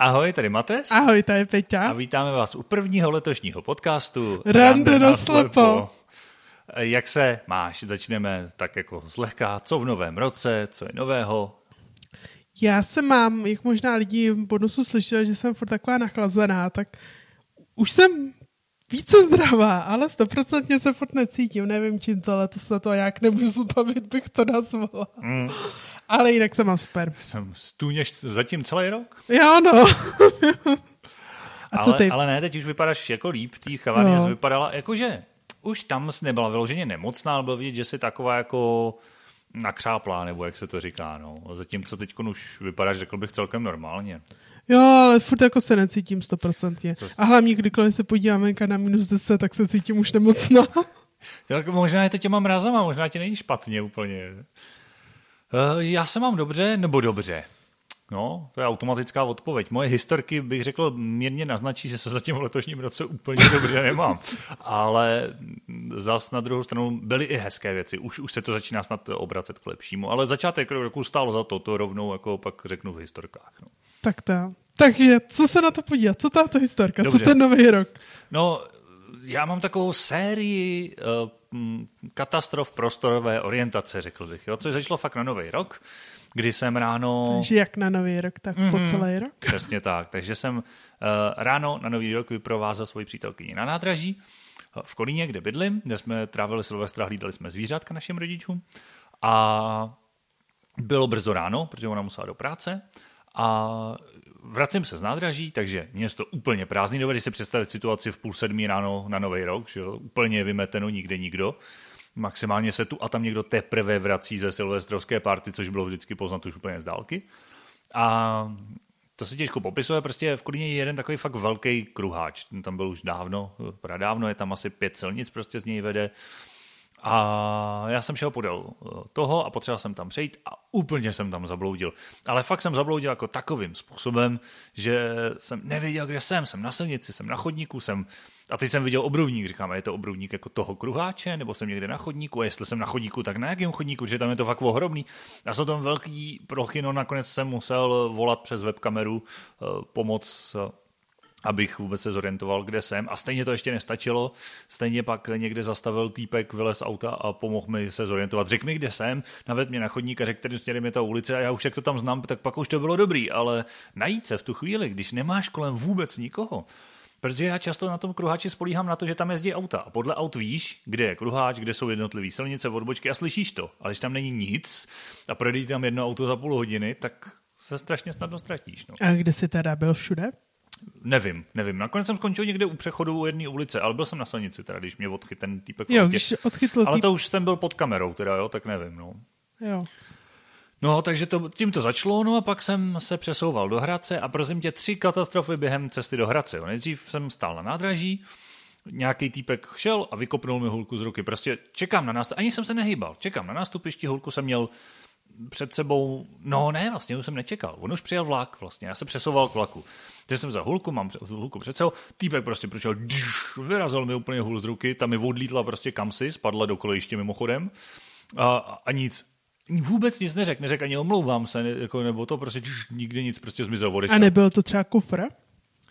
Ahoj, tady Mates. Ahoj, tady Peťa. A vítáme vás u prvního letošního podcastu Rande na slepo. Jak se máš? Začneme tak jako zlehka. Co v novém roce? Co je nového? Já se mám, jak možná lidi v bonusu slyšeli, že jsem furt taková nachlazená, tak už jsem více zdravá, ale stoprocentně se furt necítím. Nevím čím to, ale to se to jak nemůžu zbavit, bych to nazvala. Mm. Ale jinak se mám super. Jsem stůněš zatím celý rok? Jo, no. A co ale, ty? Ale ne, teď už vypadáš jako líp, tý kavárně no. vypadala, jakože už tam nebyla vyloženě nemocná, ale byl vidět, že jsi taková jako nakřáplá, nebo jak se to říká, no. Zatímco teď už vypadáš, řekl bych, celkem normálně. Jo, ale furt jako se necítím stoprocentně. A hlavně, kdykoliv se podíváme na minus 10, tak se cítím už nemocná. Tak možná je to těma mrazama, možná ti není špatně úplně. Uh, já se mám dobře, nebo dobře. No, to je automatická odpověď. Moje historky bych řekl mírně naznačí, že se zatím v letošním roce úplně dobře nemám. Ale zas na druhou stranu byly i hezké věci. Už, už se to začíná snad obracet k lepšímu. Ale začátek roku stál za to, to rovnou jako pak řeknu v historkách. No. Tak to. Takže co se na to podívat? Co tato historka? Dobře. Co ten nový rok? No, já mám takovou sérii uh, katastrof prostorové orientace, řekl bych, jo, což začalo fakt na nový rok, kdy jsem ráno... Takže jak na nový rok, tak mm-hmm, po mhm. celý rok? Přesně tak. Takže jsem uh, ráno na nový rok vyprovázel svoji přítelkyni na nádraží uh, v Kolíně, kde bydlím, kde jsme trávili Silvestra, hlídali jsme zvířátka našim rodičům a bylo brzo ráno, protože ona musela do práce a vracím se z nádraží, takže město úplně prázdný. Dovedeš si představit situaci v půl sedmí ráno na Nový rok, že úplně vymeteno, nikde nikdo. Maximálně se tu a tam někdo teprve vrací ze silvestrovské party, což bylo vždycky poznat už úplně z dálky. A to se těžko popisuje, prostě v Kolíně je jeden takový fakt velký kruháč. Tam byl už dávno, pradávno, je tam asi pět silnic, prostě z něj vede a já jsem šel podél eh, toho a potřeboval jsem tam přejít a úplně jsem tam zabloudil. Ale fakt jsem zabloudil jako takovým způsobem, že jsem nevěděl, kde jsem. Jsem na silnici, jsem na chodníku, jsem... A teď jsem viděl obruvník, říkám, je to obruvník jako toho kruháče, nebo jsem někde na chodníku, a jestli jsem na chodníku, tak na jakém chodníku, že tam je to fakt ohromný. A jsou tam velký prochy, no nakonec jsem musel volat přes webkameru eh, pomoc eh, abych vůbec se zorientoval, kde jsem. A stejně to ještě nestačilo. Stejně pak někde zastavil týpek, vylez auta a pomohl mi se zorientovat. Řekl mi, kde jsem, naved mě na chodník a řekl, kterým směrem je ta ulice a já už jak to tam znám, tak pak už to bylo dobrý. Ale najít se v tu chvíli, když nemáš kolem vůbec nikoho, Protože já často na tom kruháči spolíhám na to, že tam jezdí auta. A podle aut víš, kde je kruháč, kde jsou jednotlivé silnice, odbočky a slyšíš to. Ale když tam není nic a projde tam jedno auto za půl hodiny, tak se strašně snadno ztratíš. No. A kde jsi teda byl všude? Nevím, nevím. Nakonec jsem skončil někde u přechodu u jedné ulice, ale byl jsem na silnici, teda, když mě odchyt ten týpek. Jo, když odchytl Ale to už jsem byl pod kamerou, teda, jo, tak nevím, no. Jo. No, takže to, tím to začalo, no a pak jsem se přesouval do Hradce a prosím tě, tři katastrofy během cesty do Hradce. Jo. Nejdřív jsem stál na nádraží, nějaký týpek šel a vykopnul mi hulku z ruky. Prostě čekám na nástup, ani jsem se nehýbal, čekám na nástupišti, hulku jsem měl před sebou, no ne, vlastně už jsem nečekal. On už přijel vlak vlastně, já se přesouval k vlaku. Takže jsem za hulku, mám hulku před sebou, týpek prostě prošel, vyrazil mi úplně hul z ruky, tam mi odlítla prostě kamsi, spadla do kolejiště mimochodem a, a nic. Vůbec nic neřekl, neřekl ani omlouvám se, jako, nebo to prostě nikdy nic prostě zmizel odešel. A nebyl to třeba kufr?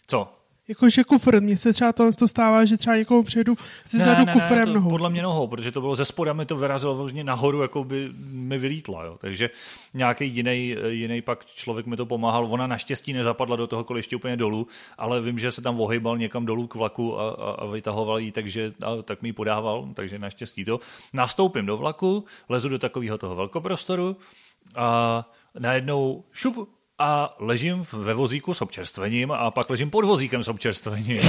Co? Jakože kufr, mně se třeba to stává, že třeba někomu přejdu si ne, zadu ne, kufrem ne, nohou. Podle mě nohou, protože to bylo ze spoda, mi to vyrazilo vlastně nahoru, jako by mi vylítla. Jo. Takže nějaký jiný, jiný pak člověk mi to pomáhal. Ona naštěstí nezapadla do toho koliště úplně dolů, ale vím, že se tam ohejbal někam dolů k vlaku a, a, a vytahoval ji, takže a, tak mi ji podával, takže naštěstí to. Nastoupím do vlaku, lezu do takového toho velkoprostoru a najednou šup, a ležím ve vozíku s občerstvením a pak ležím pod vozíkem s občerstvením.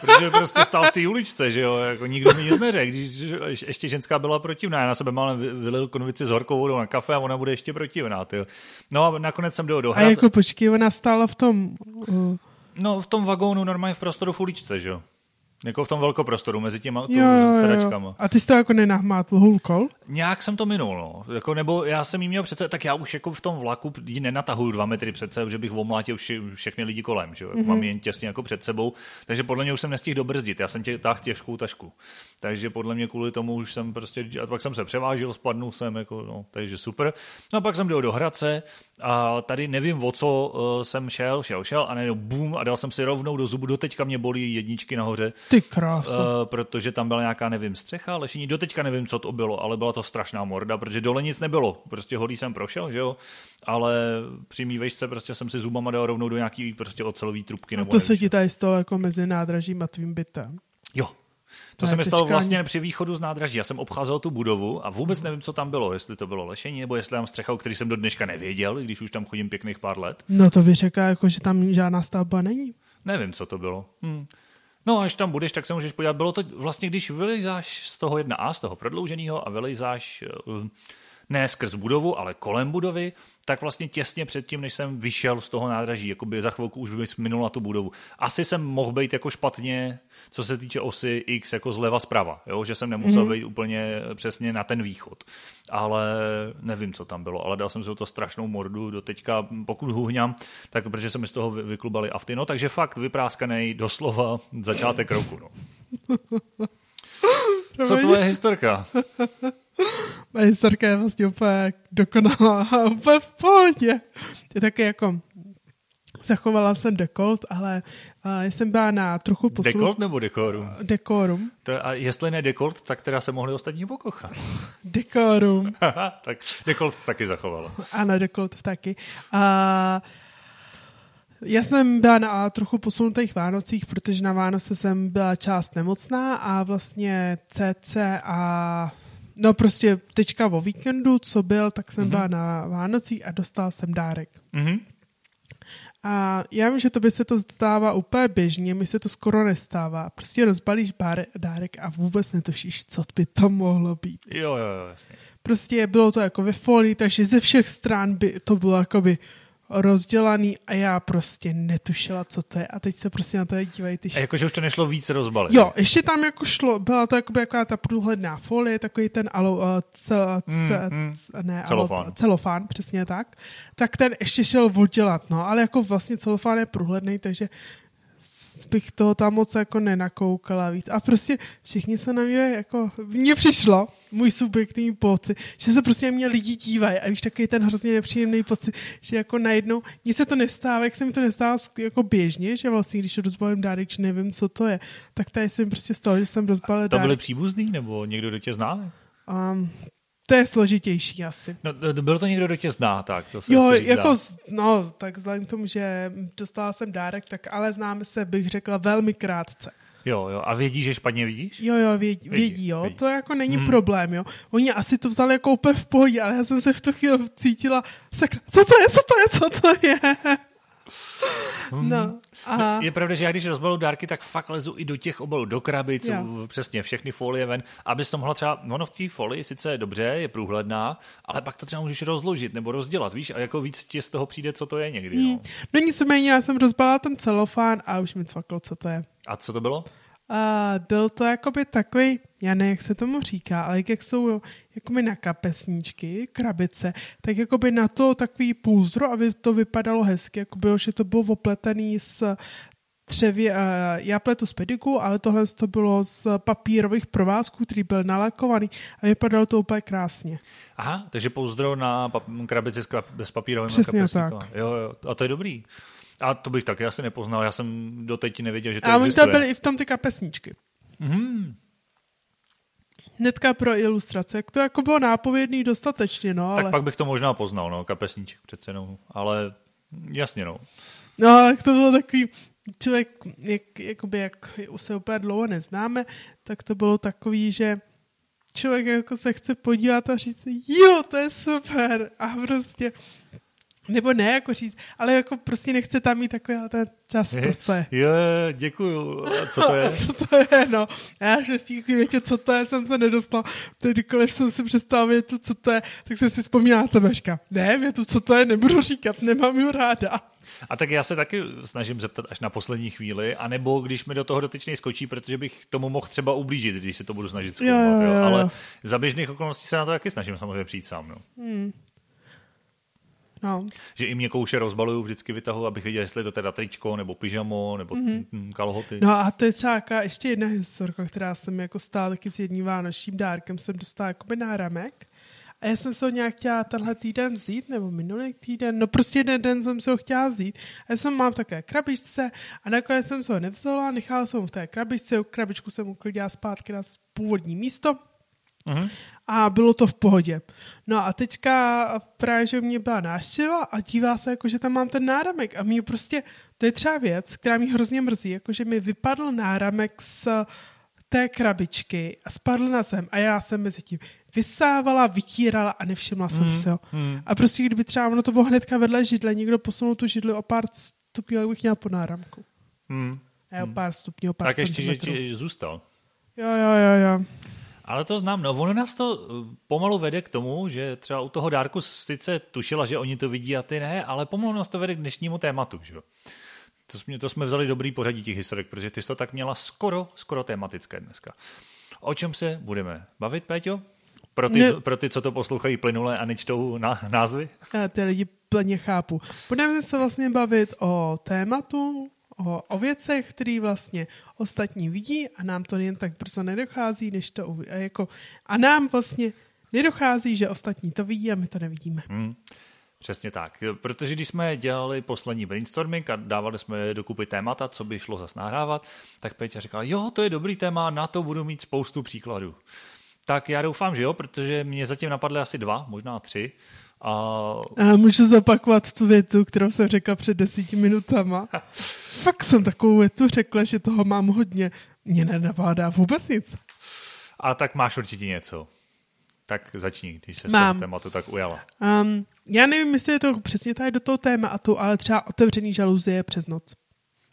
Protože prostě stál v té uličce, že jo, jako nikdo mi nic neřekl, když ještě ženská byla protivná, já na sebe málem vylil konvici s horkou vodou na kafe a ona bude ještě protivná, tyjo. No a nakonec jsem do, do A jako počkej, ona stála v tom... Uh... No v tom vagónu normálně v prostoru v uličce, že jo. Jako v tom velkoprostoru, mezi těma Jo, jo, jo. sedačkama. A ty jsi to jako nenahmátl hulkol? Nějak jsem to minul, no. Jako, nebo já jsem jí měl přece, tak já už jako v tom vlaku ji nenatahuju dva metry před sebou, že bych omlátil vši, všechny lidi kolem, že jo. Mm-hmm. Mám jen těsně jako před sebou, takže podle mě už jsem nestihl dobrzdit, já jsem tě táhl těžkou tašku. Takže podle mě kvůli tomu už jsem prostě, a pak jsem se převážil, spadnul jsem, jako, no, takže super. No a pak jsem dojel do Hradce a tady nevím, o co uh, jsem šel, šel, šel a najednou bum a dal jsem si rovnou do zubu, doteďka mě bolí jedničky nahoře. Ty krása. Uh, protože tam byla nějaká, nevím, střecha, lešení. Doteďka nevím, co to bylo, ale byla to strašná morda, protože dole nic nebylo. Prostě holý jsem prošel, že jo, ale při mý vejšce prostě jsem si zubama dal rovnou do nějaký prostě ocelový trubky. A Nebo to nevím, se ti tady stalo jako mezi nádražím a tvým bytem. Jo. To se mi stalo vlastně při východu z nádraží. Já jsem obcházel tu budovu a vůbec nevím, co tam bylo. Jestli to bylo lešení, nebo jestli tam střecha, o který jsem do dneška nevěděl, když už tam chodím pěkných pár let. No to vyřeká, jako, že tam žádná stavba není. Nevím, co to bylo. Hm. No až tam budeš, tak se můžeš podívat. Bylo to vlastně, když vylejzáš z toho 1A, z toho prodlouženého a vylejzáš eh, ne skrz budovu, ale kolem budovy, tak vlastně těsně předtím, než jsem vyšel z toho nádraží, jakoby za chvilku už by minul na tu budovu. Asi jsem mohl být jako špatně, co se týče osy X, jako zleva zprava, jo? že jsem nemusel mm-hmm. být úplně přesně na ten východ. Ale nevím, co tam bylo, ale dal jsem si to strašnou mordu do teďka, pokud huhňám, tak protože se mi z toho vy- vyklubali afty. No, takže fakt vypráskaný doslova začátek roku. No. Co tvoje historka? Moje historka je vlastně úplně dokonalá a úplně v pohodě. Je taky jako, zachovala jsem dekolt, ale uh, jsem byla na trochu posun... Dekolt nebo dekorum? Dekorum. To, a jestli ne dekolt, tak teda se mohli ostatní pokochat. Dekorum. tak dekolt taky zachovala. Ano, dekolt taky. A já jsem byla na trochu posunutých Vánocích, protože na Vánoce jsem byla část nemocná a vlastně CC a no prostě teďka o víkendu, co byl, tak jsem mm-hmm. byla na Vánocích a dostal jsem dárek. Mhm. A já vím, že to by se to stává úplně běžně, mi se to skoro nestává. Prostě rozbalíš bár, dárek a vůbec netušíš, co by to mohlo být. Jo, jo, jo, jasně. Prostě bylo to jako ve folii, takže ze všech stran by to bylo jakoby rozdělaný a já prostě netušila, co to je. A teď se prostě na to dívají ty A jakože už to nešlo víc rozbalit. Jo, ještě tam jako šlo, byla to jakoby jaká ta průhledná folie, takový ten alo, uh, cel, ce, Mm, mm. c, ne, Celofán. Alo, celofán, přesně tak. Tak ten ještě šel oddělat, no, ale jako vlastně celofán je průhledný, takže bych toho tam moc jako nenakoukala víc. A prostě všichni se na mě jako, mně přišlo, můj subjektivní pocit, že se prostě na mě lidi dívají a víš, takový ten hrozně nepříjemný pocit, že jako najednou, mně se to nestává, jak se mi to nestává jako běžně, že vlastně, když rozbalím dárek, že nevím, co to je, tak tady jsem prostě z toho, že jsem rozbalil To byli dárek. příbuzný, nebo někdo, kdo tě zná? Um, to je složitější asi. No, to- byl to někdo, kdo tě zná, tak to se Jo, říct jako, dá. z- no, tak vzhledem k tomu, že dostala jsem dárek, tak ale známe se, bych řekla, velmi krátce. Jo, jo, a vědí, že špatně vidíš? Jo, jo, vědí, Vědí, jo, vědí. to jako není Mhm. problém, jo. Oni asi to vzali jako úplně v pohodě, ale já jsem se v tu chvíli cítila, sakra, co to je, co to je, co to je? No, a Je pravda, že já když rozbalu dárky, tak fakt lezu i do těch obalů, do krabic, Jo. přesně všechny folie ven, abys to mohla třeba, ono v té folii sice je dobře, je průhledná, ale pak to třeba můžeš rozložit nebo rozdělat, víš, a jako víc ti z toho přijde, co to je někdy. No. no nicméně, já jsem rozbalila ten celofán a už mi cvaklo, co to je. A co to bylo? A byl to jakoby takový, já ne, jak se tomu říká, ale jak jsou jakoby na kapesníčky, krabice, tak jakoby na to takový půzdro, aby to vypadalo hezky, jako bylo, že to bylo opletený s třevě, uh, já pletu z pediku, ale tohle to bylo z papírových provázků, který byl nalakovaný a vypadalo to úplně krásně. Aha, takže pouzdro na pap- krabici s kap- bez papírovým Přesně kapesníkem. tak. Jo, jo, a to je dobrý. A to bych taky asi nepoznal, já jsem doteď nevěděl, že to a oni existuje. tam byli i v tom ty kapesníčky. Mhm. Hnedka pro ilustrace, jak to jako bylo nápovědný dostatečně, no, Tak ale... pak bych to možná poznal, no, kapesníček přece, no, ale jasně, no. No, jak to bylo takový, člověk, jak, jakoby, jak se úplně dlouho neznáme, tak to bylo takový, že člověk jako se chce podívat a říct, jo, to je super. A prostě, nebo ne jako říct, ale jako prostě nechce tam mít takový ten čas prostě. Je, děkuju. A co to je? Co to je, no. A já těch větě, co to je, jsem se nedostal. Kdykoliv jsem si představil větu, co to je, tak jsem si vzpomněla na tebe, říká, ne, větu, co to je, nebudu říkat, nemám ju ráda. A tak já se taky snažím zeptat až na poslední chvíli, anebo když mi do toho dotyčný skočí, protože bych tomu mohl třeba ublížit, když se to budu snažit zkoumat. Jo, jo, jo. Jo. Ale za běžných okolností se na to taky snažím samozřejmě přijít sám. No. Hmm. No. Že i mě kouše rozbaluju, vždycky vytahu, abych viděl, jestli je to teda tričko, nebo pyžamo, nebo mm-hmm. kalhoty. No a to je třeba ještě jedna historka, která jsem jako stála taky s jedním vánočním dárkem, jsem dostala jako náramek. A já jsem se ho nějak chtěla tenhle týden vzít, nebo minulý týden, no prostě jeden den jsem se ho chtěla vzít. A já jsem mám také krabičce a nakonec jsem se ho nevzala, nechala jsem ho v té krabičce, krabičku jsem uklidila zpátky na původní místo Uh-huh. A bylo to v pohodě. No a teďka právě, že mě byla návštěva a dívá se, jako, že tam mám ten náramek a mě prostě, to je třeba věc, která mi hrozně mrzí, jako, že mi vypadl náramek z té krabičky a spadl na zem a já jsem mezi tím vysávala, vykírala a nevšimla jsem mm, se ho. Mm. A prostě kdyby třeba ono to bylo hnedka vedle židle, někdo posunul tu židli o pár stupňů, bych měla pod náramku. Mm. A o mm. pár stupňů, o pár Tak ještě, že zůstal. Jo, jo, jo, jo. Ale to znám, no ono nás to eh, pomalu vede k tomu, že třeba u toho dárku sice tušila, že oni to vidí a ty ne, ale pomalu nás to vede k dnešnímu tématu, že jo. To jsme, to jsme vzali dobrý pořadí těch historik, protože ty jsi to tak měla skoro, skoro tematické dneska. O čem se budeme bavit, Péťo? Pro ty, ne. pro ty, co to poslouchají plynule a nečtou na, názvy? Já ty lidi plně chápu. Budeme se vlastně bavit o tématu, o, o věcech, které vlastně ostatní vidí a nám to jen tak brzo nedochází, než to. A, jako, a nám vlastně nedochází, že ostatní to vidí a my to nevidíme. Hmm. Přesně tak, protože když jsme dělali poslední brainstorming a dávali jsme dokupy témata, co by šlo zas nahrávat, tak Peťa říkal, jo, to je dobrý téma, na to budu mít spoustu příkladů. Tak já doufám, že jo, protože mě zatím napadly asi dva, možná tři. A... a můžu zopakovat tu větu, kterou jsem řekla před desíti minutama. Fakt jsem takovou větu řekla, že toho mám hodně. Mě nenavádá vůbec nic. A tak máš určitě něco. Tak začni, když se z toho tématu tak ujala. Um, já nevím, jestli je to přesně tady do toho tématu, ale třeba otevřený žaluzie přes noc.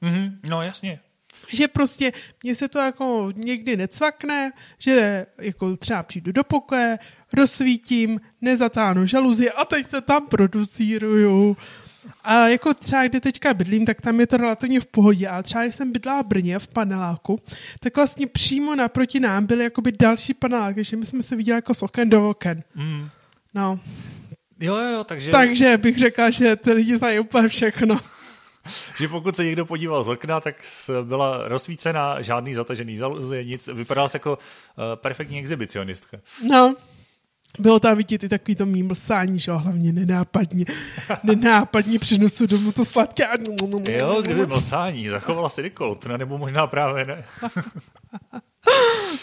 Mm-hmm, no jasně, že prostě mně se to jako někdy necvakne, že jako třeba přijdu do pokoje, rozsvítím, nezatáhnu žaluzi a teď se tam producíruju. A jako třeba, kde teďka bydlím, tak tam je to relativně v pohodě, ale třeba, když jsem bydlela v Brně v paneláku, tak vlastně přímo naproti nám byly jakoby další paneláky, že my jsme se viděli jako z oken do oken. Mm. No. Jo, jo, takže... Takže bych řekla, že ty lidi znají úplně všechno. že pokud se někdo podíval z okna, tak byla rozsvícená, žádný zatažený zaluzie, nic. Vypadala jako uh, perfektní exhibicionistka. No, bylo tam vidět i takový to mým lsání, že hlavně nenápadně, nenápadně přinosu domů to sladké. Jo, kdyby mlsání, zachovala si Nikoltna, nebo možná právě ne.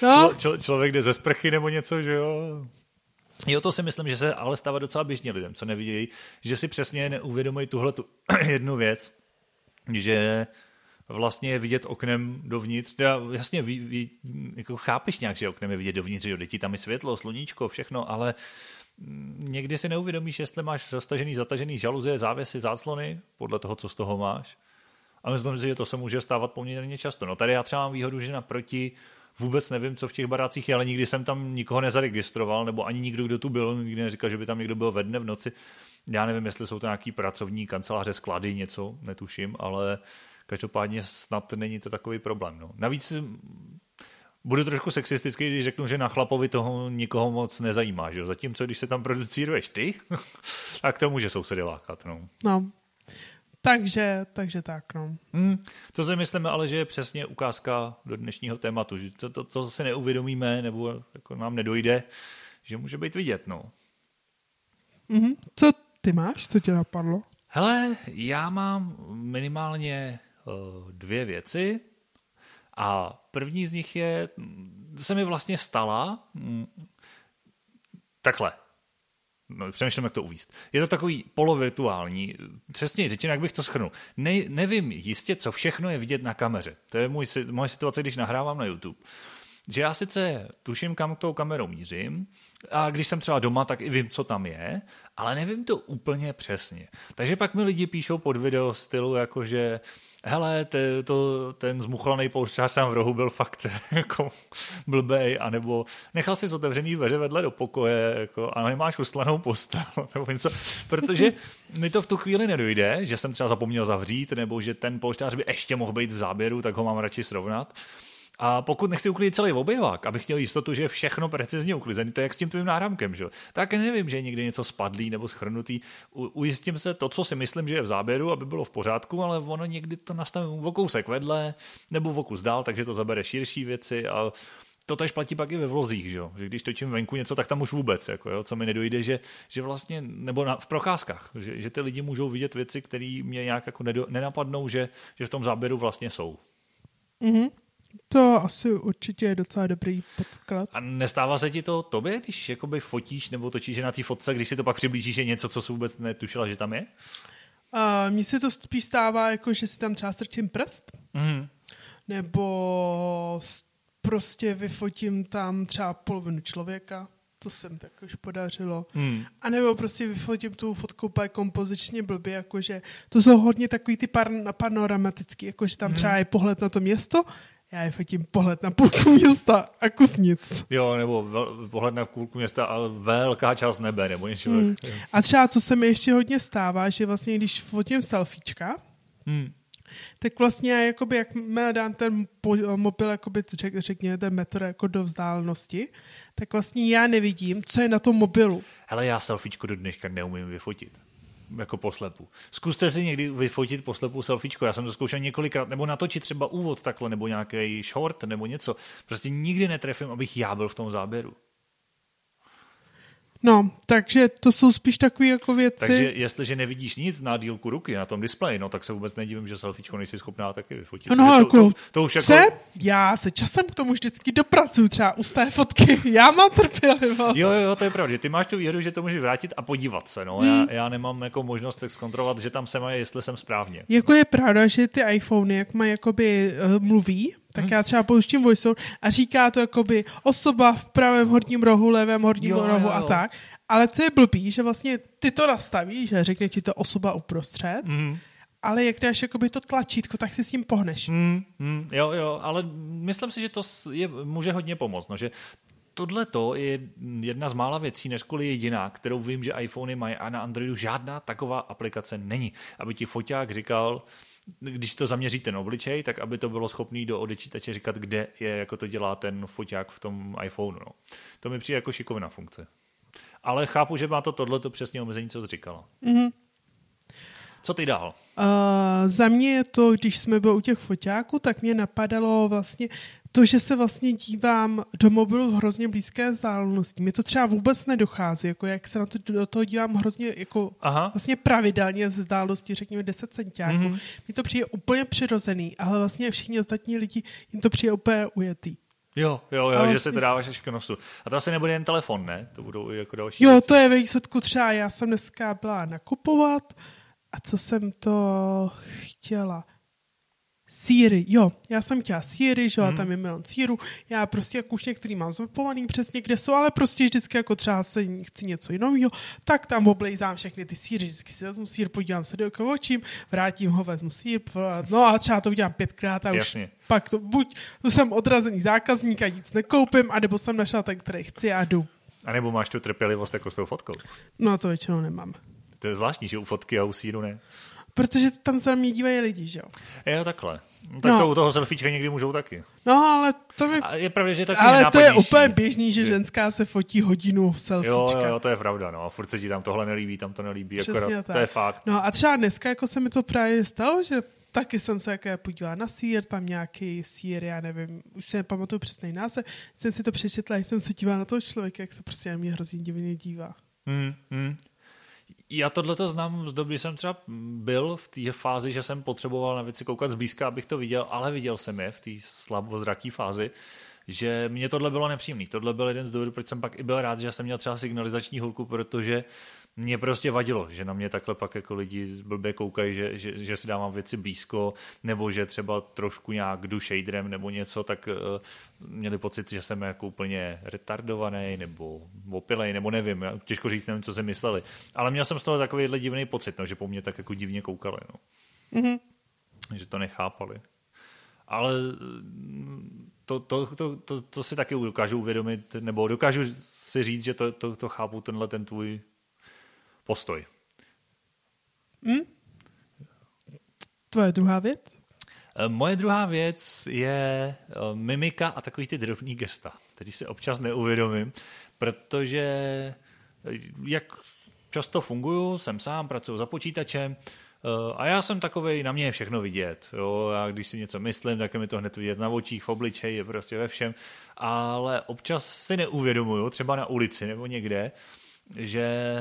No. Člo, člo, člověk jde ze sprchy nebo něco, že jo. Jo, to si myslím, že se ale stává docela běžně lidem, co nevidějí, že si přesně neuvědomují tuhle tu jednu věc, že vlastně je vidět oknem dovnitř. Teda jasně ví, ví, jako chápeš nějak, že oknem je vidět dovnitř, jo, děti tam je světlo, sluníčko, všechno, ale někdy si neuvědomíš, jestli máš zastažený, zatažený žaluzie, závěsy, záclony, podle toho, co z toho máš. A myslím si, že to se může stávat poměrně často. No tady já třeba mám výhodu, že naproti vůbec nevím, co v těch barácích je, ale nikdy jsem tam nikoho nezaregistroval, nebo ani nikdo, kdo tu byl, nikdy neříkal, že by tam někdo byl ve dne, v noci. Já nevím, jestli jsou to nějaký pracovní kanceláře, sklady, něco, netuším, ale každopádně snad není to takový problém. No. Navíc budu trošku sexistický, když řeknu, že na chlapovi toho nikoho moc nezajímá. Že? Zatímco, když se tam producíruješ ty, tak to může sousedy lákat. No. no. Takže, takže tak, no. Hmm, to si myslíme ale, že je přesně ukázka do dnešního tématu, že to, to, to si neuvědomíme, nebo jako nám nedojde, že může být vidět, no. Mm-hmm. Co ty máš? Co tě napadlo? Hele, já mám minimálně uh, dvě věci a první z nich je, se mi vlastně stala, mm, takhle, no, přemýšlím, jak to uvíst. Je to takový polovirtuální, přesně řečeno, jak bych to schrnul. Ne, nevím jistě, co všechno je vidět na kameře. To je můj, moje situace, když nahrávám na YouTube. že já sice tuším, kam tou kamerou mířím, a když jsem třeba doma, tak i vím, co tam je, ale nevím to úplně přesně. Takže pak mi lidi píšou pod video stylu, jakože hele, te, to, ten zmuchlaný poušťář tam v rohu byl fakt jako blbej, anebo nechal si otevřený dveře vedle do pokoje, jako, a nemáš uslanou postel, nebo něco, protože mi to v tu chvíli nedojde, že jsem třeba zapomněl zavřít, nebo že ten poušťář by ještě mohl být v záběru, tak ho mám radši srovnat. A pokud nechci uklidit celý oběvák, abych měl jistotu, že je všechno precizně uklizené, to je jak s tím tvým náramkem, že? tak nevím, že je někdy něco spadlý nebo schrnutý. U, ujistím se to, co si myslím, že je v záběru, aby bylo v pořádku, ale ono někdy to nastavím v kousek vedle nebo v okus dál, takže to zabere širší věci a to tež platí pak i ve vlozích, že, že když točím venku něco, tak tam už vůbec, jako, jo, co mi nedojde, že, že vlastně, nebo na, v procházkách, že, že ty lidi můžou vidět věci, které mě nějak jako nedo, nenapadnou, že, že v tom záběru vlastně jsou. Mm-hmm. To asi určitě je docela dobrý podklad. A nestává se ti to tobě, když jakoby fotíš nebo točíš na té fotce, když si to pak přiblížíš, je něco, co jsi vůbec netušila, že tam je? A mně se to spíš stává, jako že si tam třeba strčím prst, mm. nebo prostě vyfotím tam třeba polovinu člověka, to se mi tak už podařilo. Hmm. A nebo prostě vyfotím tu fotku úplně kompozičně blbě, jakože to jsou hodně takový ty par, panoramatický, jakože tam hmm. třeba je pohled na to město, já je fotím pohled na půlku města a kus nic. Jo, nebo vel, pohled na půlku města a velká část nebe, nebo něco. Hmm. A třeba, co se mi ještě hodně stává, že vlastně, když fotím selfiečka, hmm. tak vlastně já jakoby, jak dám ten mobil, jakoby, řek, řekněme, ten metr jako do vzdálenosti, tak vlastně já nevidím, co je na tom mobilu. Hele, já selfiečku do dneška neumím vyfotit jako poslepu. Zkuste si někdy vyfotit poslepu selfiečko. Já jsem to zkoušel několikrát, nebo natočit třeba úvod takhle, nebo nějaký short, nebo něco. Prostě nikdy netrefím, abych já byl v tom záběru. No, takže to jsou spíš takové jako věci. Takže jestliže nevidíš nic na dílku ruky na tom displeji, no tak se vůbec nedivím, že selfiečko nejsi schopná taky vyfotit. No, no jako, to, to, to už se, jako... já se časem k tomu vždycky dopracuju třeba u té fotky. Já mám trpělivost. Jo, jo, to je pravda, že ty máš tu výhodu, že to můžeš vrátit a podívat se. No. Hmm. Já, já, nemám jako možnost zkontrolovat, že tam se má, jestli jsem správně. Jako je pravda, že ty iPhony, jak mají jakoby uh, mluví, tak já třeba pouštím voiceover a říká to jakoby osoba v pravém horním rohu, levém horním jo, rohu jo, a tak. Ale co je blbý, že vlastně ty to nastavíš, že řekne ti to osoba uprostřed, mm. ale jak dáš jakoby to tlačítko, tak si s tím pohneš. Mm, mm, jo, jo, ale myslím si, že to je, může hodně pomoct, no, že tohle je jedna z mála věcí, než kvůli jediná, kterou vím, že iPhony mají a na Androidu žádná taková aplikace není. Aby ti foťák říkal, když to zaměříte na obličej, tak aby to bylo schopný do odečítače říkat, kde je, jako to dělá ten foťák v tom iPhoneu. No. To mi přijde jako šikovná funkce. Ale chápu, že má to tohleto přesně omezení, co jsi říkala. Mm-hmm. Co ty dál? Uh, za mě je to, když jsme byli u těch foťáků, tak mě napadalo vlastně to, že se vlastně dívám do mobilu hrozně blízké vzdálenosti. Mě to třeba vůbec nedochází, jako jak se na to, do toho dívám hrozně jako Aha. vlastně pravidelně ze vzdálenosti, řekněme 10 centiáků. Mm-hmm. Mně to přijde úplně přirozený, ale vlastně všichni ostatní lidi jim to přijde úplně ujetý. Jo, jo, jo, že se to dáváš až k nosu. A to asi nebude jen telefon, ne? To budou jako další Jo, věci. to je ve výsledku třeba, já jsem dneska byla nakupovat a co jsem to chtěla? síry, jo, já jsem chtěla síry, že jo, hmm. tam je milion síru, já prostě jako už některý mám zmapovaný přesně, kde jsou, ale prostě vždycky jako třeba se chci něco jiného, tak tam oblejzám všechny ty síry, vždycky si vezmu sír, podívám se do očím, vrátím ho, vezmu sír, no a třeba to udělám pětkrát a už Jasně. pak to buď to jsem odrazený zákazník a nic nekoupím, anebo jsem našel ten, který chci a jdu. A nebo máš tu trpělivost jako s tou fotkou? No to většinou nemám. To je zvláštní, že u fotky a u síru ne. Protože tam se na mě dívají lidi, že jo? Jo, takhle. Tak no. to u toho selfiečka někdy můžou taky. No, ale to mi... A je pravda, že je taky Ale to je úplně běžný, že ženská se fotí hodinu selfiečka. Jo, jo, to je pravda, no. A furt se ti tam tohle nelíbí, tam to nelíbí, Přesně akorát, tak. to je fakt. No a třeba dneska jako se mi to právě stalo, že taky jsem se jako podívala na sír, tam nějaký sír, já nevím, už se nepamatuju přesný název, jsem si to přečetla, jsem se dívala na toho člověka, jak se prostě na mě hrozně divně dívá. Hmm, hmm. Já tohle to znám z doby, jsem třeba byl v té fázi, že jsem potřeboval na věci koukat zblízka, abych to viděl, ale viděl jsem je v té slabozraký fázi, že mě tohle bylo nepříjemné. Tohle byl jeden z důvodů, proč jsem pak i byl rád, že jsem měl třeba signalizační hulku, protože mě prostě vadilo, že na mě takhle pak jako lidi blbě koukají, že, že, že si dávám věci blízko, nebo že třeba trošku nějak jdu shaderem nebo něco, tak uh, měli pocit, že jsem jako úplně retardovaný nebo opilej, nebo nevím, já, těžko říct, nevím, co si mysleli. Ale měl jsem z toho takovýhle divný pocit, no, že po mně tak jako divně koukali. No. Mm-hmm. Že to nechápali. Ale to, to, to, to, to si taky dokážu uvědomit, nebo dokážu si říct, že to, to, to chápu, tenhle ten tvůj postoj. Hmm? Tvoje druhá věc? Eh, moje druhá věc je eh, mimika a takový ty drobný gesta, který si občas neuvědomím, protože eh, jak často funguju, jsem sám, pracuji za počítačem, a já jsem takový, na mě je všechno vidět. Jo? Já když si něco myslím, tak je mi to hned vidět na očích, v obličeji, prostě ve všem. Ale občas si neuvědomuju, třeba na ulici nebo někde, že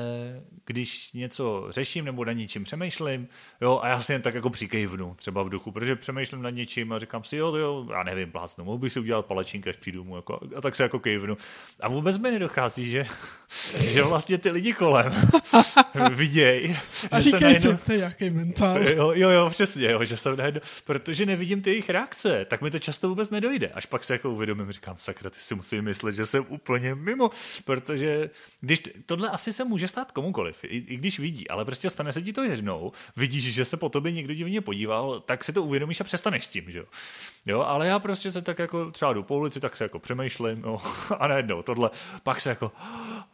když něco řeším nebo na něčím přemýšlím, jo, a já si jen tak jako přikejvnu, třeba v duchu, protože přemýšlím nad něčím a říkám si, jo, jo, já nevím, plácnu, mohl bych si udělat palečínka, až přijdu mu, jako, a tak se jako kejvnu. A vůbec mi nedochází, že, že vlastně ty lidi kolem viděj. A říkej najednou, si, to je jaký mentál. Jo, jo, jo, přesně, jo, že jsem najednou, protože nevidím ty jejich reakce, tak mi to často vůbec nedojde. Až pak se jako uvědomím, říkám, sakra, ty si musím myslet, že jsem úplně mimo, protože když to tohle asi se může stát komukoliv, i, i když vidí, ale prostě stane se ti to jednou, vidíš, že se po tobě někdo divně podíval, tak si to uvědomíš a přestaneš s tím, že jo. jo ale já prostě se tak jako třeba jdu po ulici, tak se jako přemýšlím, jo, a najednou tohle, pak se jako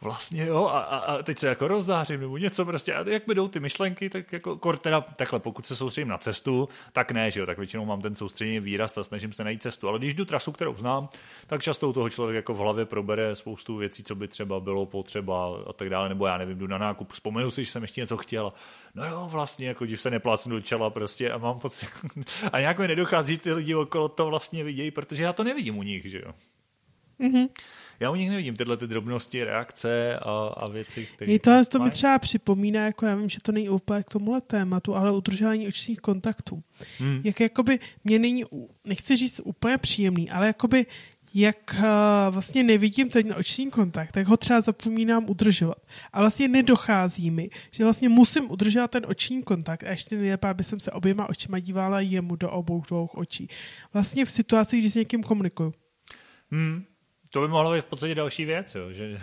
vlastně jo, a, a, a teď se jako rozzářím nebo něco prostě, a jak mi jdou ty myšlenky, tak jako kor teda takhle, pokud se soustředím na cestu, tak ne, že jo, tak většinou mám ten soustředěný výraz a snažím se najít cestu, ale když jdu trasu, kterou znám, tak často u toho člověk jako v hlavě probere spoustu věcí, co by třeba bylo potřeba a tak dále, nebo já nevím, jdu na nákup, vzpomenu si, že jsem ještě něco chtěl. No jo, vlastně, jako když se neplácnu do čela prostě a mám pocit, a nějak mi nedochází, ty lidi okolo to vlastně vidějí, protože já to nevidím u nich, že jo. Mm-hmm. Já u nich nevidím tyhle ty drobnosti, reakce a, a věci, které... To, to mi třeba připomíná, jako já vím, že to není úplně k tomuhle tématu, ale udržování očních kontaktů. Hmm. Jak jakoby, mě není, nechci říct úplně příjemný, ale jakoby jak uh, vlastně nevidím ten oční kontakt, tak ho třeba zapomínám udržovat. A vlastně nedochází mi, že vlastně musím udržovat ten oční kontakt a ještě nejlépe, aby jsem se oběma očima dívala jemu do obou dvou očí. Vlastně v situaci, kdy s někým komunikuju. Hmm. To by mohlo být v podstatě další věc, jo? že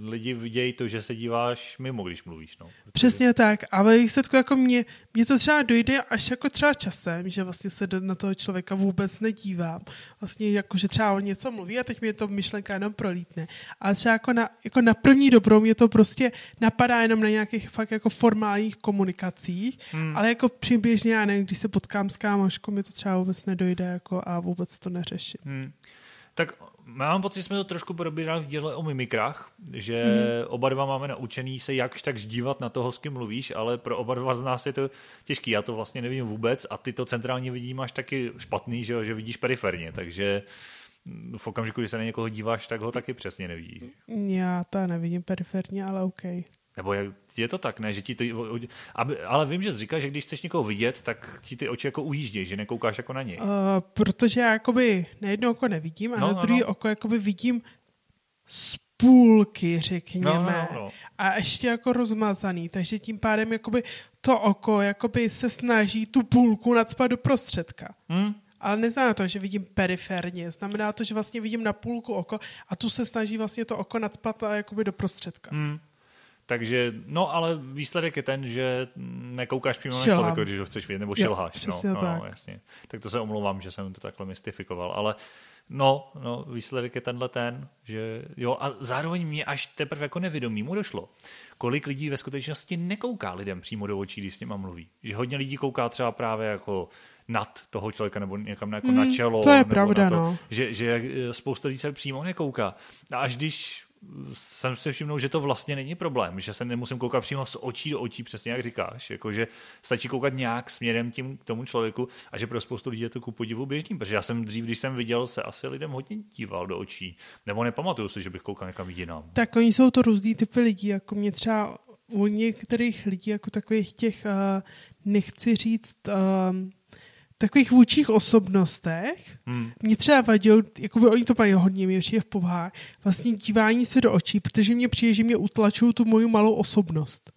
lidi vidějí to, že se díváš mimo, když mluvíš. No. Protože... Přesně tak, ale výsledku jako mě, mě to třeba dojde až jako třeba časem, že vlastně se na toho člověka vůbec nedívám. Vlastně jako, že třeba on něco mluví a teď mě to myšlenka jenom prolítne. Ale třeba jako na, jako na první dobrou mě to prostě napadá jenom na nějakých fakt jako formálních komunikacích, hmm. ale jako přiběžně, já nevím, když se potkám s kámoškou, mi to třeba vůbec nedojde jako a vůbec to neřeším. Hmm. Tak mám pocit, že jsme to trošku probírali v díle o mimikrách, že mm. oba dva máme naučený se jakž tak dívat na toho, s kým mluvíš, ale pro oba dva z nás je to těžký. Já to vlastně nevím vůbec a ty to centrálně vidí máš taky špatný, že, že vidíš periferně, takže v okamžiku, kdy se na někoho díváš, tak ho taky přesně nevidíš. Já to nevidím periferně, ale OK. Nebo jak, je to tak, ne? Že ti to, aby, ale vím, že jsi říká, že když chceš někoho vidět, tak ti ty oči jako ujíždějí, že nekoukáš jako na něj. Uh, protože já jakoby na jedno oko nevidím a no, na druhé no, no. oko jakoby vidím z půlky, řekněme. No, no, no. A ještě jako rozmazaný, takže tím pádem jakoby to oko jakoby se snaží tu půlku nadspat do prostředka. Hmm. Ale neznamená to, že vidím periferně. Znamená to, že vlastně vidím na půlku oko a tu se snaží vlastně to oko nadspat a jakoby do prostředka. Hmm. Takže, no ale výsledek je ten, že nekoukáš přímo na člověka, když ho chceš vidět, nebo šilháš. No, no, tak. jasně. Tak to se omlouvám, že jsem to takhle mystifikoval, ale no, no, výsledek je tenhle ten, že jo, a zároveň mě až teprve jako mu došlo, kolik lidí ve skutečnosti nekouká lidem přímo do očí, když s nima mluví. Že hodně lidí kouká třeba právě jako nad toho člověka nebo někam jako mm, na čelo. To je pravda, to, no. Že, že spousta lidí se přímo nekouká. A až když jsem si všimnul, že to vlastně není problém, že se nemusím koukat přímo z očí do očí, přesně jak říkáš, jakože stačí koukat nějak směrem tím k tomu člověku a že pro spoustu lidí je to ku podivu běžný, protože já jsem dřív, když jsem viděl, se asi lidem hodně díval do očí, nebo nepamatuju si, že bych koukal někam jinam. Tak oni jsou to různý typy lidí, jako mě třeba u některých lidí, jako takových těch, uh, nechci říct, uh, takových vůčích osobnostech hmm. mě třeba vadilo, jako by oni to mají hodně, mě přijde v povách, vlastně dívání se do očí, protože mě přijde, že mě utlačují tu moju malou osobnost.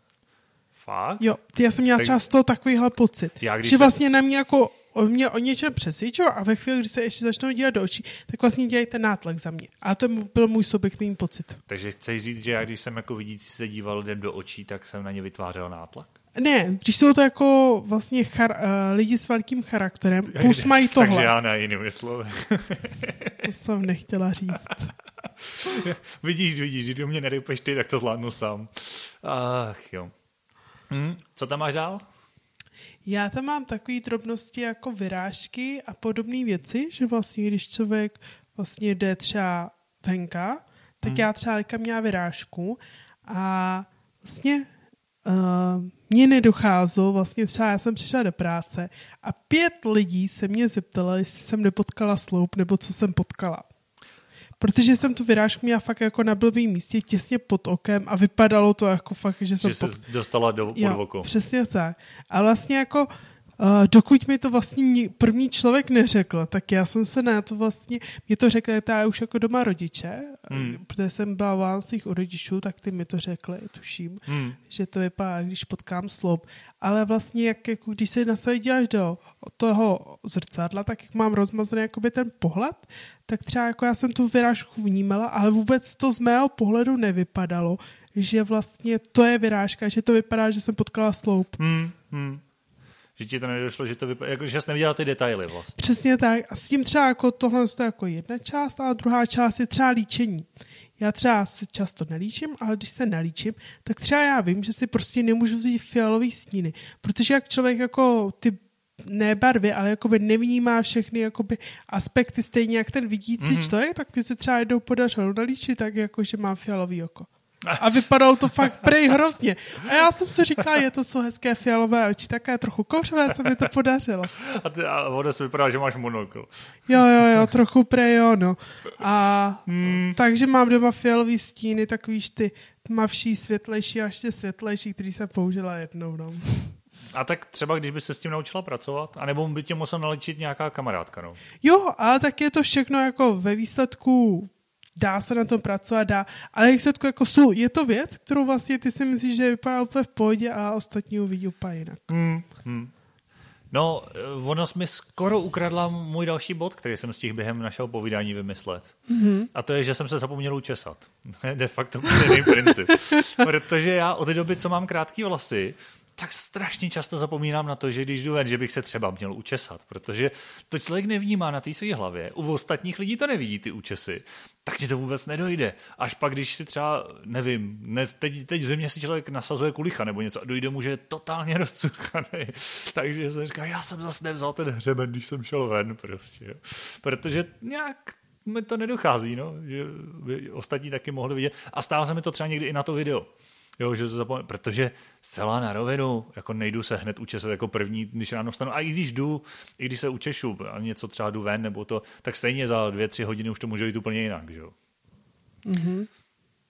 Fakt? Jo, ty já jsem měla Tak- třeba z toho takovýhle pocit. Já když že se- vlastně na mě jako o mě o něčem přesvědčil a ve chvíli, kdy se ještě začnou dívat do očí, tak vlastně dělají ten nátlak za mě. A to byl můj subjektivní pocit. Takže chceš říct, že já když jsem jako vidící se díval lidem do očí, tak jsem na ně vytvářel nátlak? Ne, když jsou to jako vlastně char, uh, lidi s velkým charakterem, plus mají Takže tohle. já na jinými slovy. To jsem nechtěla říct. vidíš, vidíš, když do mě nedejpeš ty, tak to zvládnu sám. Ach jo. Hm, co tam máš dál? Já tam mám takové drobnosti jako vyrážky a podobné věci, že vlastně když člověk vlastně jde třeba venka, tak Hmm. já třeba teďka měla vyrážku a vlastně uh, mě nedocházelo, vlastně třeba já jsem přišla do práce a pět lidí se mě zeptalo, jestli jsem nepotkala sloup nebo co jsem potkala. Protože jsem tu vyrážku měla fakt jako na blbým místě, těsně pod okem a vypadalo to jako fakt, že jsem Že se pot- dostala do pod Jo, přesně tak. A vlastně jako Uh, dokud mi to vlastně první člověk neřekl, tak já jsem se na to vlastně, mě to řekli já už jako doma rodiče, Hmm. protože jsem byla Vánocích u rodičů, tak ty mi to řekli, tuším, Hmm. že to vypadá, když potkám sloup. Ale vlastně, jak, jako, když se na sebe díváš do toho zrcadla, tak jak mám rozmazaný jakoby ten pohled, tak třeba jako já jsem tu vyrážku vnímala, ale vůbec to z mého pohledu nevypadalo, že vlastně to je vyrážka, že to vypadá, že jsem potkala sloup. Hmm. Hmm. Že ti to nedošlo, že to vypadá, jako, že jsi neviděla ty detaily vlastně. Přesně tak. A s tím třeba jako tohle je jako jedna část, a druhá část je třeba líčení. Já třeba se často nelíčím, ale když se nelíčím, tak třeba já vím, že si prostě nemůžu vzít fialový stíny. Protože jak člověk jako ty ne barvy, ale jakoby nevnímá všechny jakoby aspekty stejně jak ten vidící Mhm. mm-hmm. člověk, tak mi se třeba jednou podařilo nalíčit tak, jako že mám fialový oko. A vypadalo to fakt prej hrozně. A já jsem si říkala, je to jsou hezké fialové oči, také trochu kouřové se mi to podařilo. A, ty, a voda se vypadá, že máš monokl. Jo, jo, jo, trochu prej, jo, no. A Hmm. takže mám doma fialový stíny, takový ty tmavší, světlejší a ještě světlejší, který jsem použila jednou, no. A tak třeba, když by se s tím naučila pracovat, anebo by tě musel nalečit nějaká kamarádka, no. Jo, ale tak je to všechno jako ve výsledku dá se na tom pracovat, dá, ale výsledku jako jsou, je to věc, kterou vlastně ty si myslíš, že vypadá úplně v pohodě a ostatní uvidí úplně jinak. Hmm. Hmm. No, eh, ono jsi mi skoro ukradla můj další bod, který jsem stihl během našeho povídání vymyslet. Mm-hmm. A to je, že jsem se zapomněl učesat. De facto stejný princip. Protože já od té doby, co mám krátký vlasy, tak strašně často zapomínám na to, že když jdu ven, že bych se třeba měl učesat, protože to člověk nevnímá na té své hlavě. U ostatních lidí to nevidí ty účesy, tak ti to vůbec nedojde. Až pak, když si třeba, nevím, ne, teď, teď v zimě si člověk nasazuje kulicha nebo něco a dojde mu, že je totálně rozcuchaný. Takže jsem říkal, já jsem zase nevzal ten hřeben, když jsem šel ven prostě. Protože nějak mi to nedochází, no, že ostatní taky mohli vidět. A stává se mi to třeba někdy i na to video. Jo, že se zapomenu, protože zcela na rovinu, jako nejdu se hned učesat jako první, když ráno vstanu. A i když jdu, i když se učešu a něco třeba jdu ven nebo to, tak stejně za dvě, tři hodiny už to může být úplně jinak, že jo? Mm-hmm.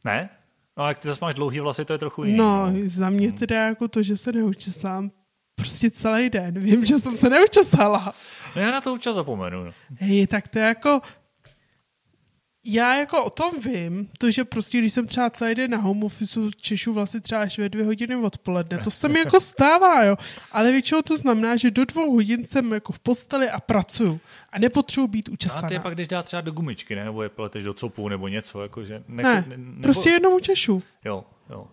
Ne? No a jak ty zase máš dlouhý vlasy, to je trochu jiný. No, za mě teda jako to, že se neučesám prostě celý den. Vím, že jsem se neučesala. no já na to občas zapomenu. No. Hej, tak to je jako... Já jako o tom vím, to, že prostě, když jsem třeba celý den na home office češu vlastně třeba až ve dvě hodiny odpoledne, to se mi jako stává, jo. Ale většinou to znamená, že do dvou hodin jsem jako v posteli a pracuju. A nepotřebuji být A učesaná. ty je pak jdeš dát třeba do gumičky, ne? nebo je pleteš do copu, nebo něco, jakože... Ne, Ne, nebo, prostě jenom učešu. Jo, jo.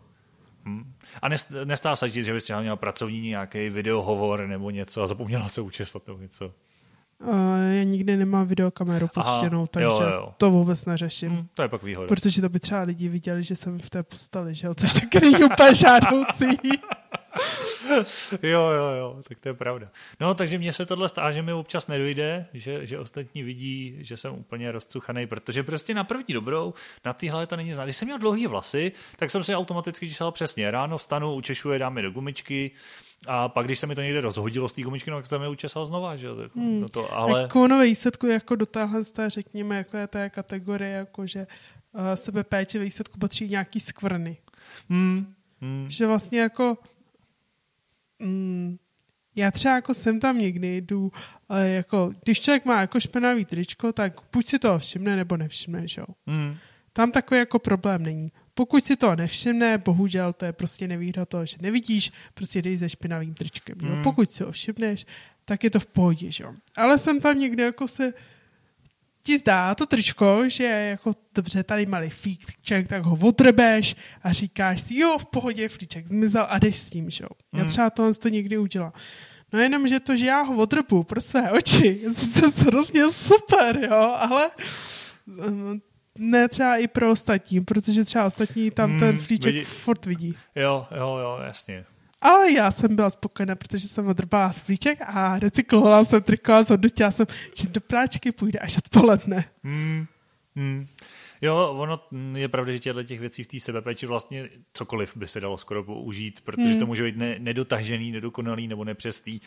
Hm. A nest, nestá se ti, že bys třeba měla pracovní nějaký videohovor nebo něco a zapomněla se učesat nebo něco. Já nikdy nemám videokameru pustěnou, takže jo, jo. to vůbec neřeším. Hm, to je pak výhoda. Protože to by třeba lidi viděli, že jsem v té posteli, že jo, což taky není úplně žádoucí. Jo, jo, jo, tak to je pravda. No, takže mně se tohle stá, že mi občas nedojde, že, že ostatní vidí, že jsem úplně rozcuchaný, protože prostě na první dobrou, na téhle to není znát. Když jsem měl dlouhý vlasy, tak jsem si automaticky česal přesně. Ráno vstanu, učešuje, dám je do gumičky a pak, když se mi to někde rozhodilo z té gumičky, no, tak jsem je učesal znova, že tak Hmm. To, ale... Jako ono ve výsledku jako do téhle, řekněme, jako je té kategorie, jako že uh, sebepéče ve výsledku patří nějaký skvrny. Hmm, hmm. Že vlastně jako mm, já třeba jako jsem tam někdy jdu, ale jako, když člověk má jako špenavý tričko, tak buď si to všimne, nebo nevšimne, že jo. Hmm. Tam takový jako problém není. Pokud si to nevšimne, bohužel to je prostě nevýhoda toho, že nevidíš, prostě dej se špinavým tričkem. Jo? Hmm. Pokud si ho všimneš, tak je to v pohodě, že jo. Ale jsem tam někde jako se ti zdá to tričko, že jako dobře, tady malý flíček, tak ho odrbeš a říkáš si, jo, v pohodě, flíček zmizel a jdeš s tím, že jo. Já Hmm. třeba tohle to někdy udělám. No jenom, že to, že já ho odrbu pro své oči, je sice hrozně super, jo, ale um, ne třeba i pro ostatní, protože třeba ostatní tam Hmm, ten flíček vidí- furt vidí. Jo, jo, jo, jasně. Ale já jsem byla spokojená, protože jsem odrbala z flíček a recyklovala jsem triko a zhodnotila jsem, že do práčky půjde až odpoledne. Hmm. Hmm. Jo, ono mm, je pravda, že těchto těch věcí v té sebepéči vlastně cokoliv by se dalo skoro použít, protože Hmm. to může být ne, nedotažený, nedokonalý nebo nepřesný.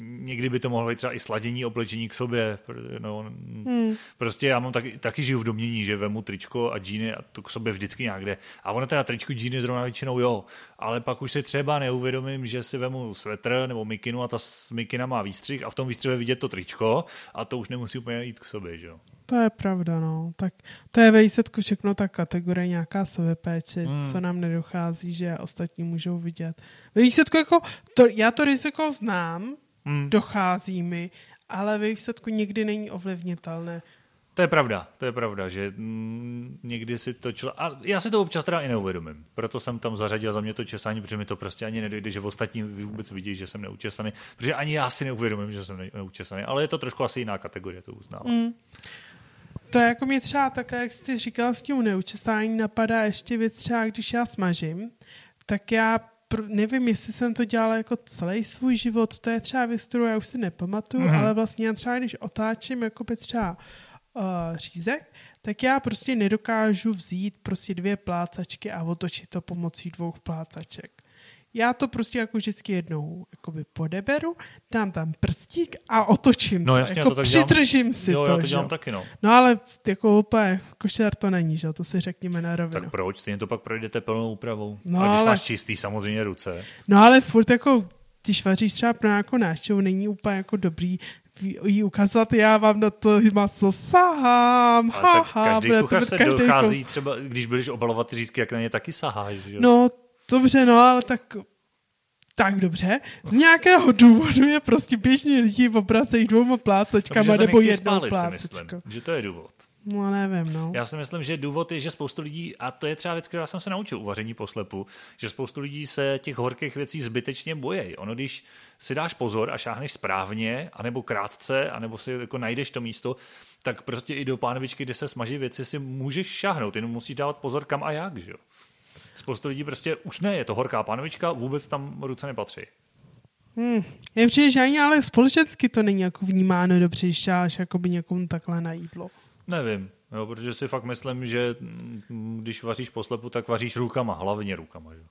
Někdy by to mohlo být třeba i sladění oblečení k sobě. No, Hmm. Prostě já mám taky, taky žiju v domění, že vemu tričko a džíny a to k sobě vždycky nějak jde. A ono teda tričko džíny zrovna většinou jo, ale pak už si třeba neuvědomím, že si vemu svetr nebo mikinu a ta mikina má výstřih a v tom výstřihu je vidět to tričko a to už nemusí úplně jít k sobě, že jo. To je pravda, no. Tak to je ve výsledku všechno ta kategorie nějaká sebepéče, mm. co nám nedochází, že ostatní můžou vidět. Ve výsledku jako, to, já to riziko znám, Hmm. dochází mi, ale ve výsledku nikdy není ovlivnitelné. To je pravda, to je pravda, že mm, někdy si to člo... A já si to občas teda i neuvědomím. Proto jsem tam zařadil za mě to česání, protože mi to prostě ani nedojde, že v ostatní vůbec vidí, že jsem neučesaný. Protože ani já si neuvědomím, že jsem ne- neučesaný. Ale je to trošku asi jiná kategorie, to uznávám. Mm. To je jako mě třeba také, jak jsi říkal s tím neučesání, napadá ještě věc třeba, když já smažím, tak já pr- nevím, jestli jsem to dělala jako celý svůj život, to je třeba věc, kterou já už si nepamatuju, Mhm. mm-hmm. ale vlastně já třeba, když otáčím jako by třeba uh, řízek, tak já prostě nedokážu vzít prostě dvě plácačky a otočit to pomocí dvou plácaček. Já to prostě jako vždycky jednou jakoby podeberu, dám tam prstík a otočím No to. jasně, já jako to tak dělám. přidržím si jo, to. já to že dělám jo. taky, no. No ale jako úplně košer to není, že to si řekněme na rovinu. Tak proč? Stejně to pak projdete plnou úpravou. No, a když ale- máš čistý samozřejmě ruce. No ale furt jako, když vaříš třeba pro nějakou návštěvu, není úplně jako dobrý jí ukazovat, já vám na to maso sahám, tak haha, každý to kuchař se dochází, třeba když budeš obalovat řízky, jak na ně taky saháš. Že? jo? No, dobře, no, ale tak tak dobře. Z nějakého důvodu je prostě běžní lidi obracejí dvouma se nebo jednou spálit, si plácačkou. myslím, že to je důvod. No nevím, no. Já si myslím, že důvod je, že spoustu lidí, a to je třeba věc, kterou jsem se naučil u vaření poslepu, že spoustu lidí se těch horkých věcí zbytečně bojí. Ono, když si dáš pozor a šáhneš správně, anebo krátce, anebo si jako najdeš to místo, tak prostě i do pánvičky, kde se smaží věci, si můžeš šáhnout, jenom musíš dávat pozor kam a jak, že jo. Spoustu lidí prostě už ne, je to horká pánvička, vůbec tam ruce nepatří. Hmm. Je přijde, že ani ale společensky to není jako vnímáno dobře, když dáš jakoby někomu takhle na jídlo. Nevím, jo, protože si fakt myslím, že mm, když vaříš poslepu, tak vaříš rukama, hlavně rukama. Že?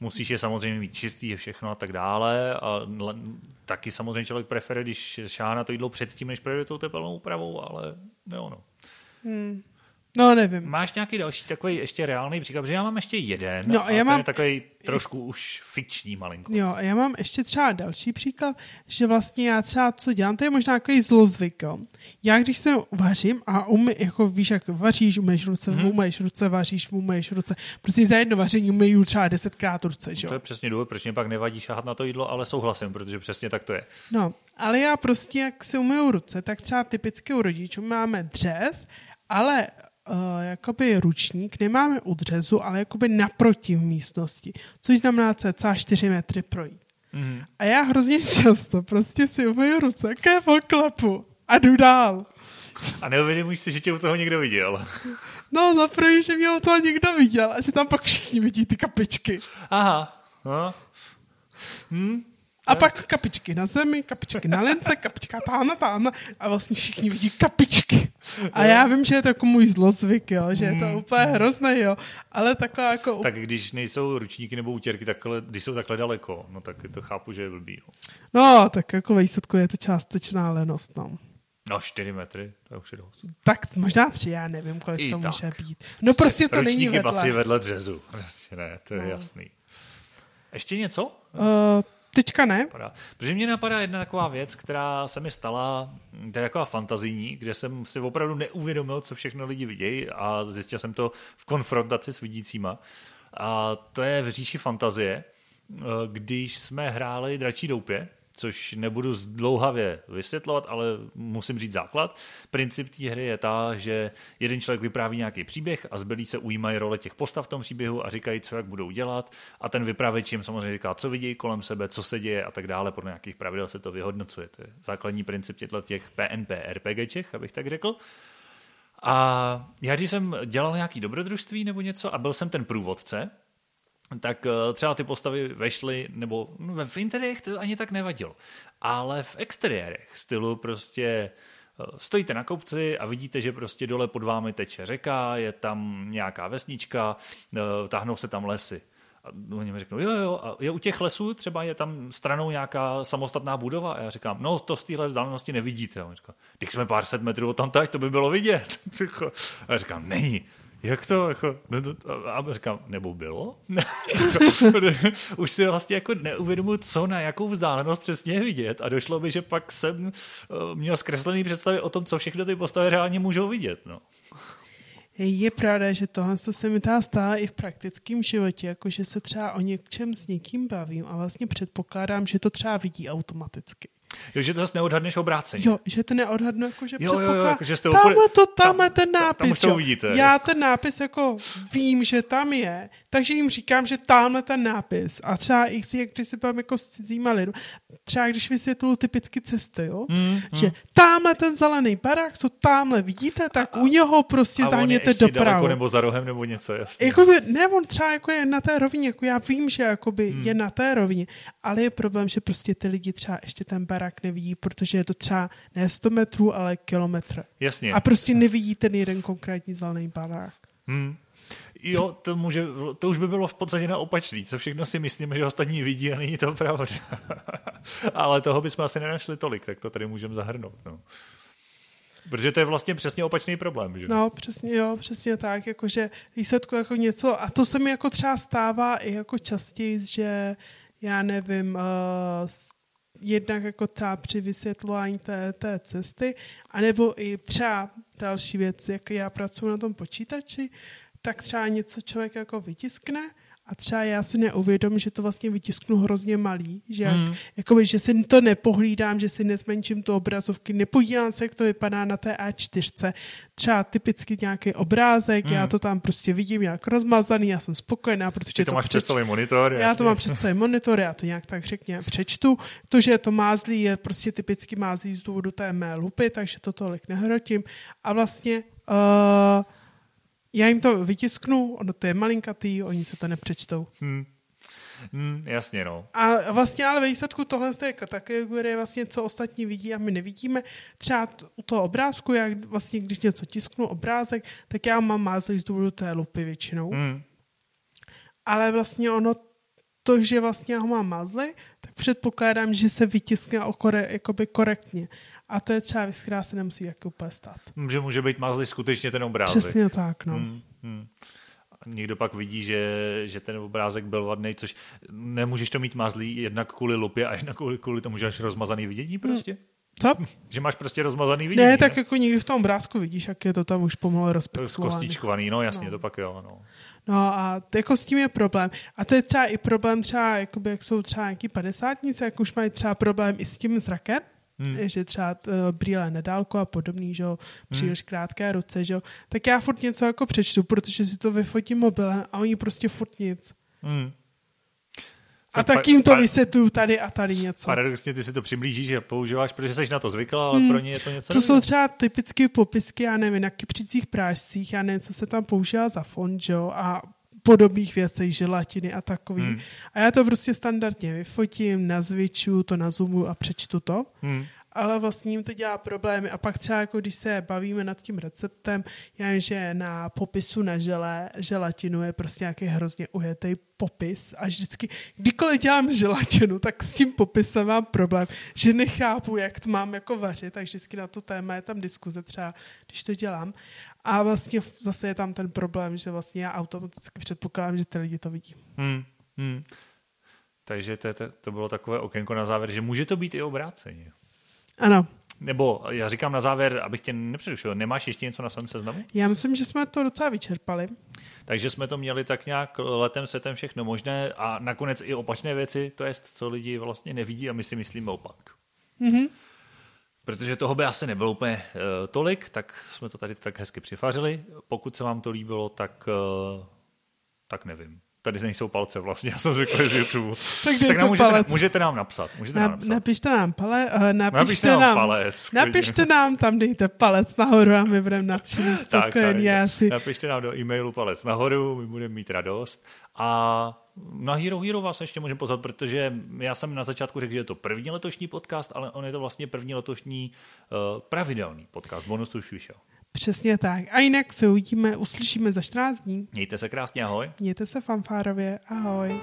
Musíš je samozřejmě mít čistý, je všechno a tak dále. A taky samozřejmě člověk preferuje, když šáhne na to jídlo předtím, než projde tou tepelnou úpravou, ale jo, no. Hmm. No, nevím. Máš nějaký další takový ještě reálný příklad? Protože já mám ještě jeden, No, a já mám- je takový trošku už fikční malinko. Jo, a já mám ještě třeba další příklad, že vlastně já třeba co dělám, to je možná takový zlozvyk, jo. Já když se vařím a umy, jako víš, jak vaříš, umyješ ruce, hmm. umyješ ruce, vaříš, umyješ ruce. Prostě za jedno vaření umyju třeba desetkrát ruce, že To jo. je přesně důvod, proč mě pak nevadí šáhat na to jídlo, ale souhlasím, protože přesně tak to je. No, ale já prostě, jak si umyju ruce, tak třeba typicky u rodičů máme dřez, ale uh, jakoby ručník nemáme u dřezu, ale jakoby naproti v místnosti, což znamená cca 4 metry projít. Mhm. A já hrozně často prostě si umyju ruce, kevo klepu a jdu dál. A neuvědomuj si, že tě u toho někdo viděl. No, za první, že mě o toho někdo viděl a že tam pak všichni vidí ty kapičky. Aha. No. Hm? A pak kapičky na zemi, kapičky na lince, kapička táhna, táhna a vlastně všichni vidí kapičky. A já vím, že je to jako můj zlozvyk, jo, že je to úplně hrozné, jo, ale taková jako... Tak když nejsou ručníky nebo útěrky, takhle, když jsou takhle daleko, no tak to chápu, že je blbý. No, No, tak jako ve výsledku je to částečná lenost, no. no 4 metry, to je už je dost. Tak možná tři, já nevím, kolik I to tak. může být. No prostě to není Ručníky vedle. patří vedle dřezu. Prostě ne, to je No. jasný. Ještě něco? Uh, teďka ne. Napadá. Protože mě napadá jedna taková věc, která se mi stala, to je taková fantazijní, kde jsem si opravdu neuvědomil, co všechno lidi vidějí a zjistil jsem to v konfrontaci s vidícíma. A to je v říši fantazie, eh, když jsme hráli Dračí doupě, což nebudu zdlouhavě vysvětlovat, ale musím říct základ. Princip té hry je ta, že jeden člověk vypráví nějaký příběh a zbylí se ujímají role těch postav v tom příběhu a říkají, co jak budou dělat a ten vypravěč jim samozřejmě říká, co vidí kolem sebe, co se děje a tak dále. Podle nějakých pravidel se to vyhodnocuje. To je základní princip těch PNP RPGček, abych tak řekl. A já když jsem dělal nějaký dobrodružství nebo něco a byl jsem ten průvodce, tak eh, třeba ty postavy vešly, nebo no, v interiérech to ani tak nevadilo, ale v exteriérech stylu prostě eh, stojíte na kopci a vidíte, že prostě dole pod vámi teče řeka, je tam nějaká vesnička, eh, tahnou se tam lesy. A oni mi řeknou, jo, jo, a je u těch lesů třeba je tam stranou nějaká samostatná budova a já říkám, no to z téhle vzdálenosti nevidíte. A on říká, když jsme pár set metrů od tam tak, to by bylo vidět. A já říkám, není jak to, jako, no a říkám, nebo bylo? Už si vlastně jako neuvědomuji, co na jakou vzdálenost přesně vidět a došlo by, že pak jsem eh, měl zkreslený představy o tom, co všechno ty postavy reálně můžou vidět, no. Je pravda, že tohle se mi tá stává i v praktickém životě, jakože se třeba o něčem s někým bavím a vlastně předpokládám, že to třeba vidí automaticky. Jo, že to zase neodhadneš obráceně. Jo, že to neodhadnu, jako že jo, jo, jo, jako, že jste tamhle to, tamhle ten nápis. Tam, tam vidíte, Já ten nápis jako vím, že tam je, takže jim říkám, že tamhle ten nápis. A třeba i když si bavím jako s cizíma lidmi, třeba když vysvětluju typicky cesty, jo, mm, že mm. tamhle ten zelený barák, co tamhle vidíte, tak a, u něho prostě zahněte dopravu. nebo za rohem nebo něco, jasně. Jakoby, ne, on třeba jako je na té rovině, jako já vím, že jakoby mm. je na té rovině, ale je problém, že prostě ty lidi třeba ještě ten barák nevidí, protože je to třeba ne 100 metrů, ale kilometr. Jasně. A prostě nevidí ten jeden konkrétní zelený barák. Hmm. Jo, to, může, to už by bylo v podstatě na opačný, co všechno si myslím, že ostatní vidí a není to pravda. Ale toho bychom asi nenašli tolik, tak to tady můžeme zahrnout. No. Protože to je vlastně přesně opačný problém. Že? No, přesně, jo, přesně tak, jakože výsledku jako něco, a to se mi jako třeba stává i jako častěji, že já nevím, uh, jednak jako ta při vysvětlování té, té cesty, anebo i třeba další věc, jak já pracuji na tom počítači, tak třeba něco člověk jako vytiskne a třeba já si neuvědomím, že to vlastně vytisknu hrozně malý, že, jak, hmm. jakoby, že si to nepohlídám, že si nezmenším to obrazovky, nepodívám se, jak to vypadá na té A4. Třeba typicky nějaký obrázek, hmm. já to tam prostě vidím jak rozmazaný, já jsem spokojená, protože Ty to, to máš před celý monitor. Já jasně. to mám před celý monitor, já to nějak tak řekně přečtu. To, že je to mázlí, je prostě typicky mázlí z důvodu té mé lupy, takže to tolik nehrotím. A vlastně uh, já jim to vytisknu, ono to je malinkatý, oni se to nepřečtou. Hmm. Hmm, jasně, no. A vlastně ale ve výsledku tohle je kategorie vlastně, co ostatní vidí a my nevidíme. Třeba u toho obrázku, jak vlastně, když něco tisknu obrázek, tak já mám mázlej z důvodu té lupy většinou. Hmm. Ale vlastně ono to, že vlastně já ho mám mazly, tak předpokládám, že se vytiskne okore, jakoby korektně. A to je třeba věc, která se nemusí jako úplně stát. Že může být mazlý skutečně ten obrázek. Přesně tak, no. Hmm, hmm. Někdo pak vidí, že, že ten obrázek byl vadný, což nemůžeš to mít mazlý jednak kvůli lupě a jednak kvůli, kvůli tomu, že máš rozmazaný vidění prostě. Co? Že máš prostě rozmazaný vidění. Ne, tak jako někdy v tom obrázku vidíš, jak je to tam už pomalu rozpixelovaný. Kostičkovaný, no jasně, no. to pak jo, no. No a jako s tím je problém. A to je třeba i problém třeba, jakoby, jak jsou třeba nějaký padesátnice, jak už mají třeba problém i s tím zrakem, hmm. že třeba uh, brýle na dálku a podobný, že jo, příliš hmm. krátké ruce, že jo, tak já furt něco jako přečtu, protože si to vyfotím mobilem a oni prostě furt nic. Hmm. A tak jim to vysvětluju tady a tady něco. Paradoxně ty si to přiblížíš a používáš, protože jsi na to zvykla, ale hmm. pro ně je to něco To jsou třeba typické popisky, já nevím, na kypřících prášcích, já nevím, co se tam používá za fond, že jo, a podobných věcí, želatiny a takový. Hmm. A já to prostě standardně vyfotím, nazviču, to nazoomu a přečtu to. Hmm ale vlastně jim to dělá problémy. A pak třeba, jako když se bavíme nad tím receptem, já vím, že na popisu na žele, želatinu je prostě nějaký hrozně ujetý popis a vždycky, kdykoliv dělám želatinu, tak s tím popisem mám problém, že nechápu, jak to mám jako vařit, tak vždycky na to téma je tam diskuze třeba, když to dělám. A vlastně zase je tam ten problém, že vlastně já automaticky předpokládám, že ty lidi to vidí. Hmm, hmm Takže to, to, to bylo takové okénko na závěr, že může to být i obráceně. Ano. Nebo já říkám na závěr, abych tě nepřerušil, nemáš ještě něco na svém seznamu? Já myslím, že jsme to docela vyčerpali. Takže jsme to měli tak nějak letem, setem všechno možné a nakonec i opačné věci, to je, co lidi vlastně nevidí a my si myslíme opak. Mhm. Protože toho by asi nebylo úplně uh, tolik, tak jsme to tady tak hezky přifařili. Pokud se vám to líbilo, tak, uh, tak nevím. Tady nejsou palce vlastně, já jsem zvyklý z YouTube. Tak, tak nám můžete, palec. můžete nám napsat. Můžete Na, nám napsat. napište nám pale, uh, napište, Napište nám nám, palec, napište nám, tam dejte palec nahoru a my budeme nadšený, tak, tak, spokojení. Já si, napište nám do e-mailu palec nahoru, my budeme mít radost. A na Hero Hero vás ještě můžeme pozvat, protože já jsem na začátku řekl, že je to první letošní podcast, ale on je to vlastně první letošní uh, pravidelný podcast. Bonus to už vyšel. Přesně tak. A jinak se uvidíme, uslyšíme za 14 dní. Mějte se krásně, ahoj. Mějte se fanfárově, ahoj.